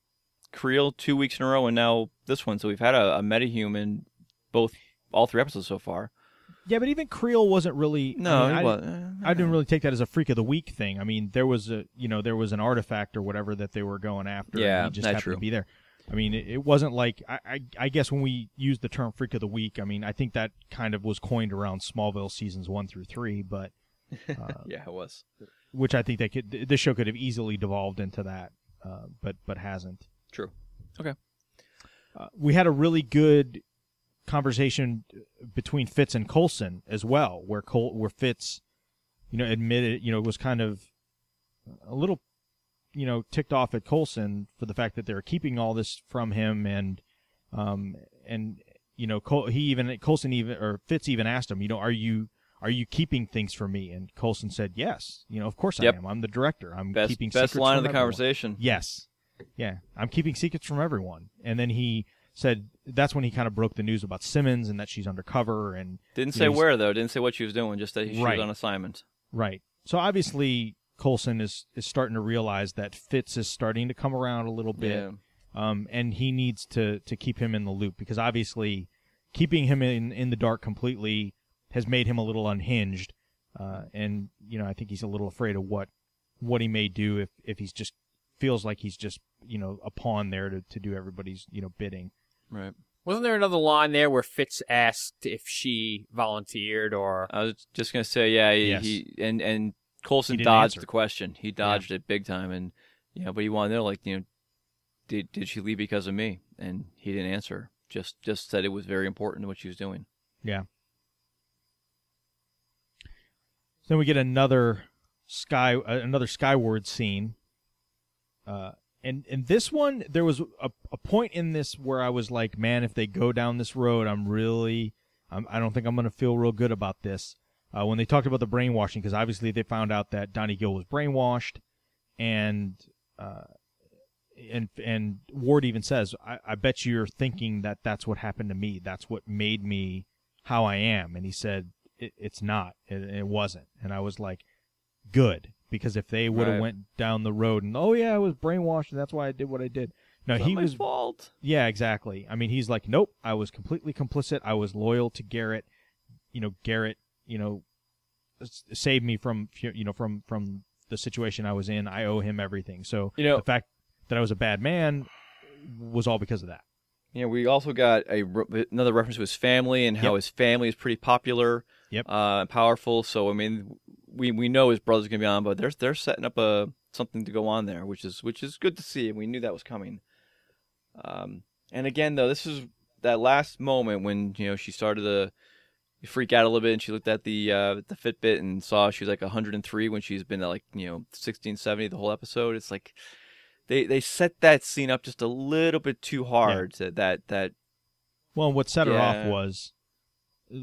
Creel two weeks in a row, and now this one. So we've had a, a metahuman, both all three episodes so far. Yeah, but even Creel wasn't really. No, I, mean, I, was- uh, I didn't really take that as a freak of the week thing. I mean, there was a you know there was an artifact or whatever that they were going after. and Yeah, he just happened true. to be there. I mean, it, it wasn't like I, I I guess when we used the term freak of the week, I mean, I think that kind of was coined around Smallville seasons one through three, but uh, Yeah, it was. which I think they could th- this show could have easily devolved into that, uh, but but hasn't. True. Uh, we had a really good conversation between Fitz and Coulson as well, where Col- where Fitz, you know, admitted, you know, was kind of a little, you know, ticked off at Coulson for the fact that they're keeping all this from him, and um and you know, Col- he even Coulson even or Fitz even asked him, you know, are you are you keeping things from me? And Coulson said, yes. You know, of course Yep. I am. I'm the director. I'm Best keeping best secrets line of the everyone." conversation. Yes. Yeah. I'm keeping secrets from everyone. And then he said that's when he kind of broke the news about Simmons and that she's undercover and Didn't say know, where though. Didn't say what she was doing. Just that she Right. was on assignment. right. So obviously Coulson is is starting to realize that Fitz is starting to come around a little bit. Yeah. Um and he needs to to keep him in the loop because obviously keeping him in in the dark completely has made him a little unhinged. Uh and you know, I think he's a little afraid of what what he may do if if he's just feels like he's just, you know, a pawn there to to do everybody's, you know, bidding. Right. Wasn't there another line there where Fitz asked if she volunteered or I was just gonna say, yeah, he, Yes. he and and Coulson dodged answer. the question. He dodged it big time, and you know, but he wanted to know, like, you know, did did she leave because of me? And he didn't answer. Just just said it was very important what she was doing. Yeah. Then we get another Skye, uh, another skyward scene. Uh, and and this one, there was a, a point in this where I was like, man, if they go down this road, I'm really, I'm, I don't think I'm gonna feel real good about this. uh, when they talked about the brainwashing, because obviously they found out that Donnie Gill was brainwashed, and uh, and and Ward even says, I, "I bet you're thinking that that's what happened to me. That's what made me how I am." And he said, it, "It's not. It, it wasn't." And I was like, "Good," because if they would have Right. went down the road and, "Oh yeah, I was brainwashed, and that's why I did what I did." No, It's he my was fault. yeah, exactly. I mean, he's like, nope, I was completely complicit. I was loyal to Garrett. You know, Garrett, you know, s- saved me from, you know, from from the situation I was in. I owe him everything. So You know- the fact that I was a bad man was all because of that. Yeah, we also got a re- another reference to his family and how his family is pretty popular, Yep. uh, powerful. So I mean, we we know his brother's gonna be on, but they're they're setting up a something to go on there, which is which is good to see, and we knew that was coming. Um, and again, though, this is that last moment when you know she started to freak out a little bit, and she looked at the uh, the Fitbit and saw she was like 103 when she's been at like you know 16, 70 the whole episode. It's like they they set that scene up just a little bit too hard. To that that Well, what set her off was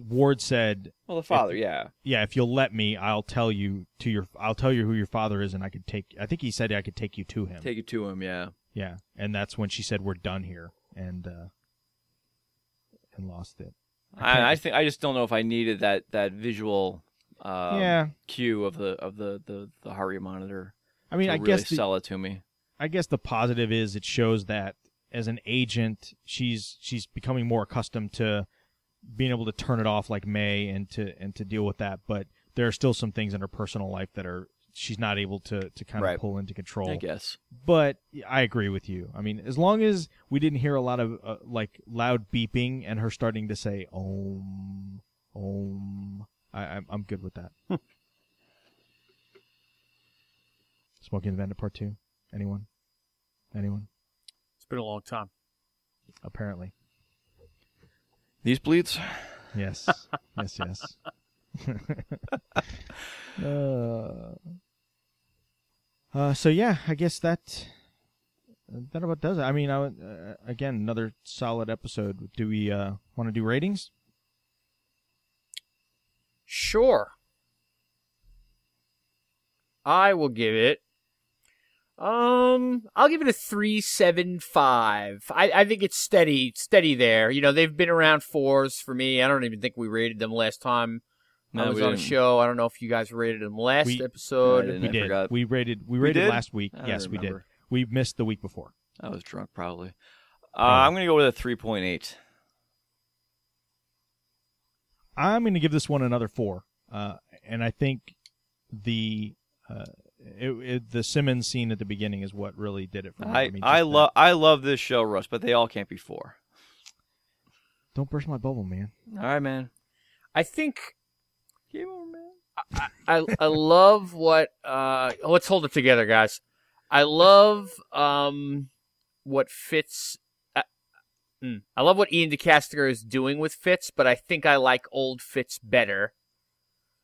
Ward said, well, the father, yeah, "Yeah, if you'll let me, I'll tell you to your, I'll tell you who your father is, and I could take. I think he said I could take you to him. take you to him, yeah. Yeah, and that's when she said, "We're done here," and uh, and lost it. I, I think I just don't know if I needed that that visual um, yeah, cue of the of the the, the rate monitor. I mean, I really guess the, sell it to me. I guess the positive is it shows that as an agent, she's she's becoming more accustomed to being able to turn it off like May and to and to deal with that. But there are still some things in her personal life that are she's not able to to kind Right. of pull into control. I guess. But I agree with you. I mean, as long as we didn't hear a lot of uh, like loud beeping and her starting to say "om, om," I, I'm I'm good with that. Smokey and the Bandit Part Two. Anyone? Anyone? It's been a long time. Apparently. These bleeds. Yes. yes. Yes. uh, uh, so yeah, I guess that that about does it. I mean, I would, uh, again another solid episode. Do we uh, want to do ratings? Sure. I will give it. Um, I'll give it a three seven five. I I think it's steady, steady there. You know, they've been around fours for me. I don't even think we rated them last time I was on a didn't. show. I don't know if you guys rated them last We- episode. I we I did. forgot. We rated. We We rated did? last week. I don't Yes, we did. We missed the week before. I was drunk, probably. Uh. I'm gonna go with a three point eight. I'm going to give this one another four, uh, and I think the uh, it, it, the Simmons scene at the beginning is what really did it for me. I mean, I love I love this show, Russ, but they all can't be four. Don't burst my bubble, man. All right, man. I think Game over, man. I I love what uh let's hold it together guys. I love um what Fitz uh, mm, I love what Iain De Caestecker is doing with Fitz, but I think I like old Fitz better.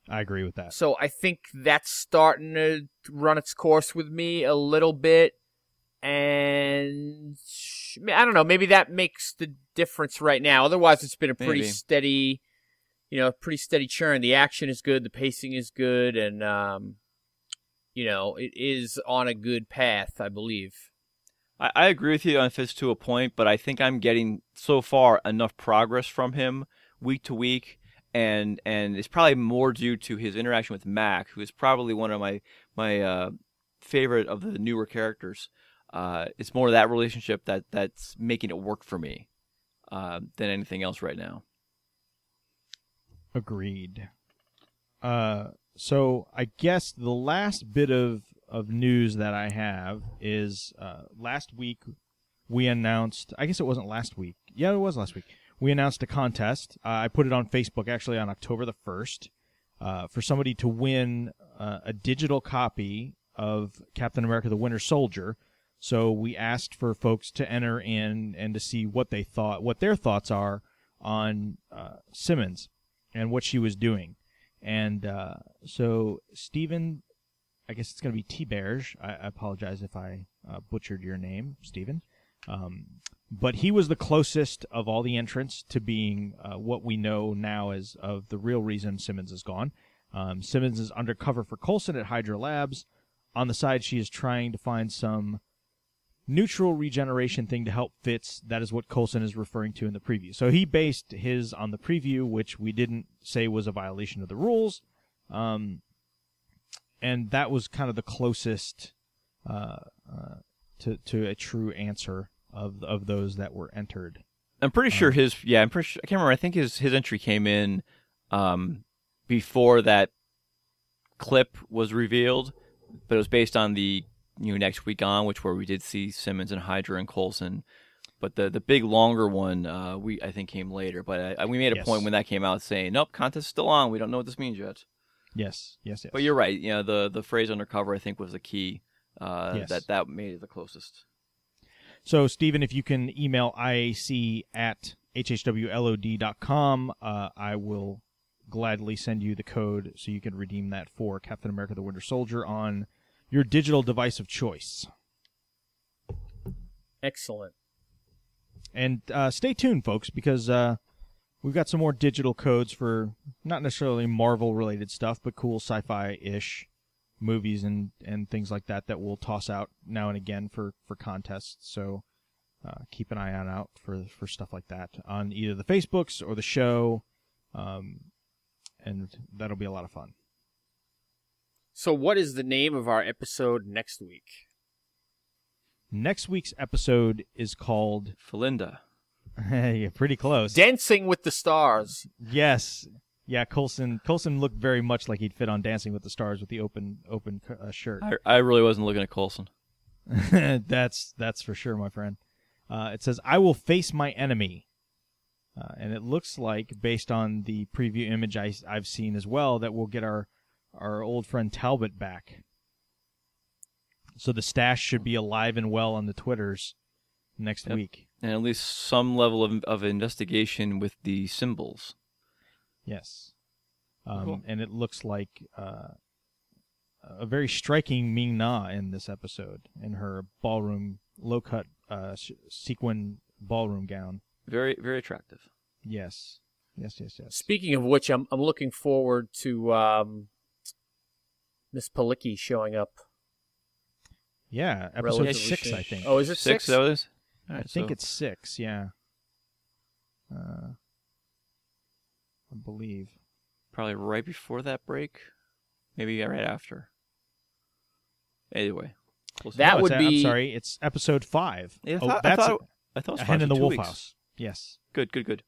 I agree with that. So I think that's starting to run its course with me a little bit and I don't know, maybe that makes the difference right now. Otherwise it's been a pretty Maybe. steady you know, pretty steady churn. The action is good, the pacing is good, and um, you know, it is on a good path, I believe. I, I agree with you on Fitz to a point, but I think I'm getting so far enough progress from him week to week, and and it's probably more due to his interaction with Mack, who is probably one of my my uh, favorite of the newer characters. Uh, it's more that relationship that that's making it work for me uh, than anything else right now. Agreed. Uh, so I guess the last bit of of news that I have is uh, last week we announced. I guess it wasn't last week. Yeah, it was last week. We announced a contest. Uh, I put it on Facebook actually on October the first uh, for somebody to win uh, a digital copy of Captain America: The Winter Soldier. So we asked for folks to enter in and to see what they thought, what their thoughts are on uh, Simmons and what she was doing. And uh, so Stephen, I guess it's going to be T Berge. I, I apologize if I uh, butchered your name, Stephen. Um, but he was the closest of all the entrants to being uh, what we know now as of the real reason Simmons is gone. Um, Simmons is undercover for Coulson at Hydra Labs. On the side, she is trying to find some neutral regeneration thing to help Fitz. That is what Coulson is referring to in the preview. So he based his on the preview, which we didn't say was a violation of the rules. Um, and that was kind of the closest uh, uh, to to a true answer of of those that were entered. I'm pretty sure his yeah, I'm pretty sure, I can't remember. I think his his entry came in um, before that clip was revealed, but it was based on the you know next week on, which where we did see Simmons and Hydra and Coulson. But the the big longer one, uh, we I think came later. But I, we made a Yes. point when that came out saying, nope, contest is still on. We don't know what this means yet. Yes, yes, yes. But you're right. You know the the phrase undercover I think was the key. Uh, Yes. That that made it the closest. So, Stephen, if you can email IAC at hhwlod.com, uh, I will gladly send you the code so you can redeem that for Captain America the Winter Soldier on your digital device of choice. Excellent. And uh, stay tuned, folks, because uh, we've got some more digital codes for not necessarily Marvel related stuff, but cool sci fi ish movies and, and things like that that we'll toss out now and again for, for contests. So uh, keep an eye on out for, for stuff like that on either the Facebooks or the show. Um, and that'll be a lot of fun. So, what is the name of our episode next week? Next week's episode is called. Philinda. yeah, pretty close. Dancing with the Stars. Yes. Yeah, Coulson Coulson looked very much like he'd fit on Dancing with the Stars with the open open uh, shirt. I, I really wasn't looking at Coulson. that's that's for sure, my friend. Uh, it says, "I will face my enemy," uh, and it looks like, based on the preview image I, I've seen as well, that we'll get our our old friend Talbot back. So the stash should be alive and well on the twitters next Yep. week. And at least some level of, of investigation with the symbols. Yes. Um, Cool. And it looks like uh, a very striking Ming Na in this episode in her ballroom, low cut uh, s- sequin ballroom gown. Very, very attractive. Yes. Yes, yes, yes. Speaking of which, I'm I'm looking forward to um, Miss Palicki showing up. yeah, episode relatively six, soon. I think. Oh, is it Six, six? is that what it is? I Alright, think it's six, yeah. Uh, I believe. probably right before that break, maybe right after. Anyway, we'll. That No, would a- be- I'm sorry, it's episode five. Yeah, I oh, thought, I that's thought, it- I thought it was a hen in the wolf weeks. house. Yes. Good, good, good.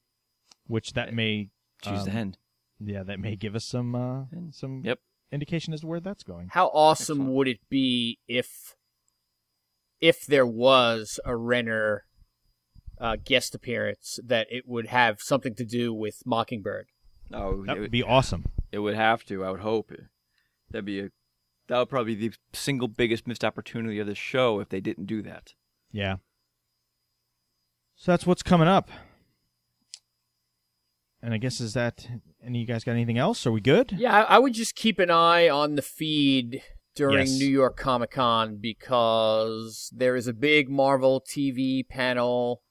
Which that may Choose the Um, hen. Yeah, that may give us some uh, some Yep. indication as to where that's going. How awesome Excellent. would it be if if there was a Renner uh, guest appearance that it would have something to do with Mockingbird? Oh, That it, would be awesome. it would have to. I would hope. That'd be a. That would probably be the single biggest missed opportunity of the show if they didn't do that. Yeah. So that's what's coming up. And I guess is that any of you guys got anything else? Are we good? Yeah, I, I would just keep an eye on the feed during Yes. New York Comic Con because there is a big Marvel TV panel.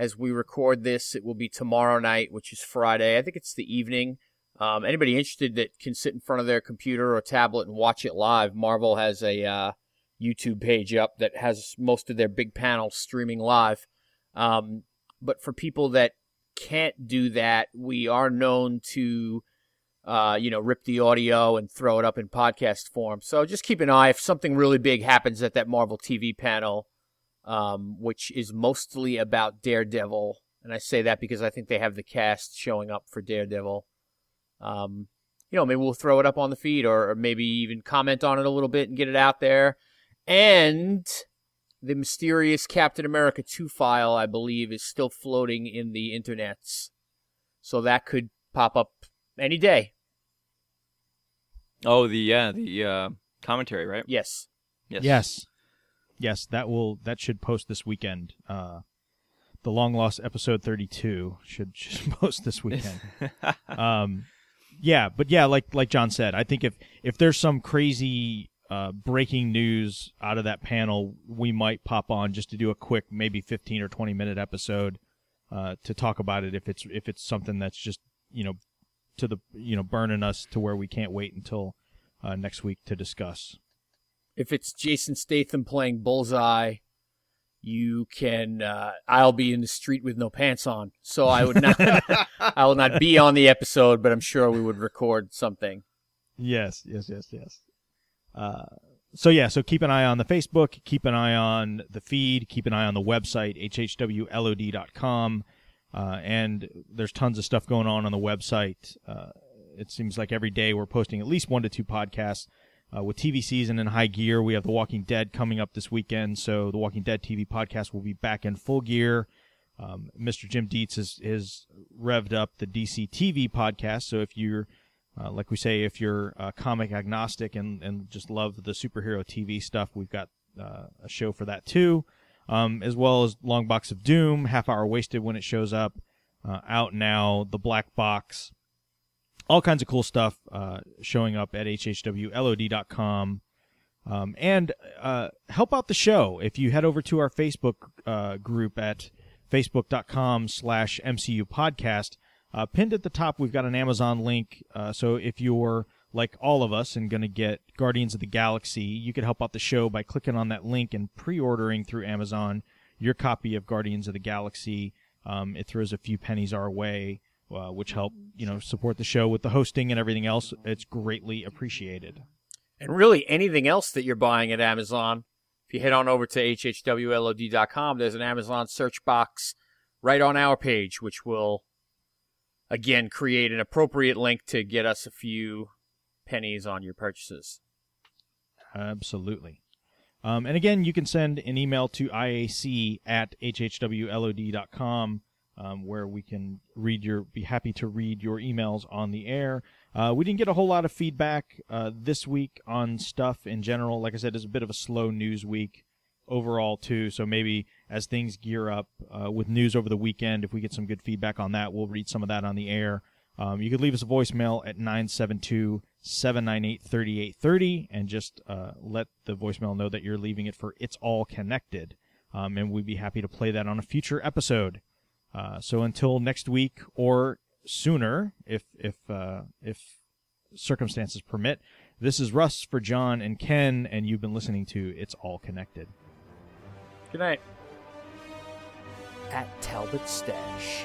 As we record this, it will be tomorrow night, which is Friday. I think it's the evening. Um, anybody interested that can sit in front of their computer or tablet and watch it live, Marvel has a uh, YouTube page up that has most of their big panels streaming live. Um, but for people that can't do that, we are known to uh, you know, rip the audio and throw it up in podcast form. So just keep an eye if something really big happens at that Marvel TV panel, um, which is mostly about Daredevil. And I say that because I think they have the cast showing up for Daredevil. Um, you know, maybe we'll throw it up on the feed or, or maybe even comment on it a little bit and get it out there. And the mysterious Captain America 2 file, I believe, is still floating in the internets. So that could pop up any day. Oh, the yeah, the uh, commentary, right? Yes. Yes. Yes. Yes, that will that should post this weekend. Uh the long lost episode 32 should, should post this weekend. um yeah, but yeah, like like John said, I think if if there's some crazy uh, breaking news out of that panel, we might pop on just to do a quick, maybe 15 or 20 minute episode uh, to talk about it. If it's if it's something that's just you know to the you know burning us to where we can't wait until uh, next week to discuss. If it's Jason Statham playing Bullseye, you can. Uh, I'll be in the street with no pants on, so I would not. I will not be on the episode, but I'm sure we would record something. Yes, yes, yes, yes. Uh, so yeah, so keep an eye on the Facebook, keep an eye on the feed, keep an eye on the website hhwlod.com, uh, and there's tons of stuff going on on the website. Uh, it seems like every day we're posting at least one to two podcasts. Uh, with TV season in high gear, we have The Walking Dead coming up this weekend, so the Walking Dead TV podcast will be back in full gear. Um, Mr. Jim Dietz has, revved up the DC TV podcast, so if you're uh, like we say, if you're uh, comic agnostic and, and just love the superhero TV stuff, we've got uh, a show for that too, um, as well as Long Box of Doom, Half Hour Wasted when it shows up, uh, out now, The Black Box, all kinds of cool stuff uh, showing up at hhwlod.com. Um, and uh, help out the show if you head over to our Facebook group at facebook.com slash MCU podcast. Uh, pinned at the top, we've got an Amazon link. Uh, so if you're like all of us and going to get Guardians of the Galaxy, you could help out the show by clicking on that link and pre-ordering through Amazon your copy of Guardians of the Galaxy. Um, it throws a few pennies our way, uh, which help you know support the show with the hosting and everything else. It's greatly appreciated. And really, anything else that you're buying at Amazon, if you head on over to hhwlod.com, there's an Amazon search box right on our page, which will again create an appropriate link to get us a few pennies on your purchases. Absolutely. Um, and again, you can send an email to IAC at hhwlod.com um, where we can read your, be happy to read your emails on the air. Uh, we didn't get a whole lot of feedback uh, this week on stuff in general. Like I said, it's a bit of a slow news week overall too. So maybe as things gear up uh, with news over the weekend, if we get some good feedback on that, we'll read some of that on the air. Um, you could leave us a voicemail at 972 798 3830 and just uh, let the voicemail know that you're leaving it for It's All Connected. Um, and we'd be happy to play that on a future episode. Uh, so until next week or sooner, if if uh, if circumstances permit, this is Russ for John and Ken, and you've been listening to It's All Connected. Good night. At Talbot Stash.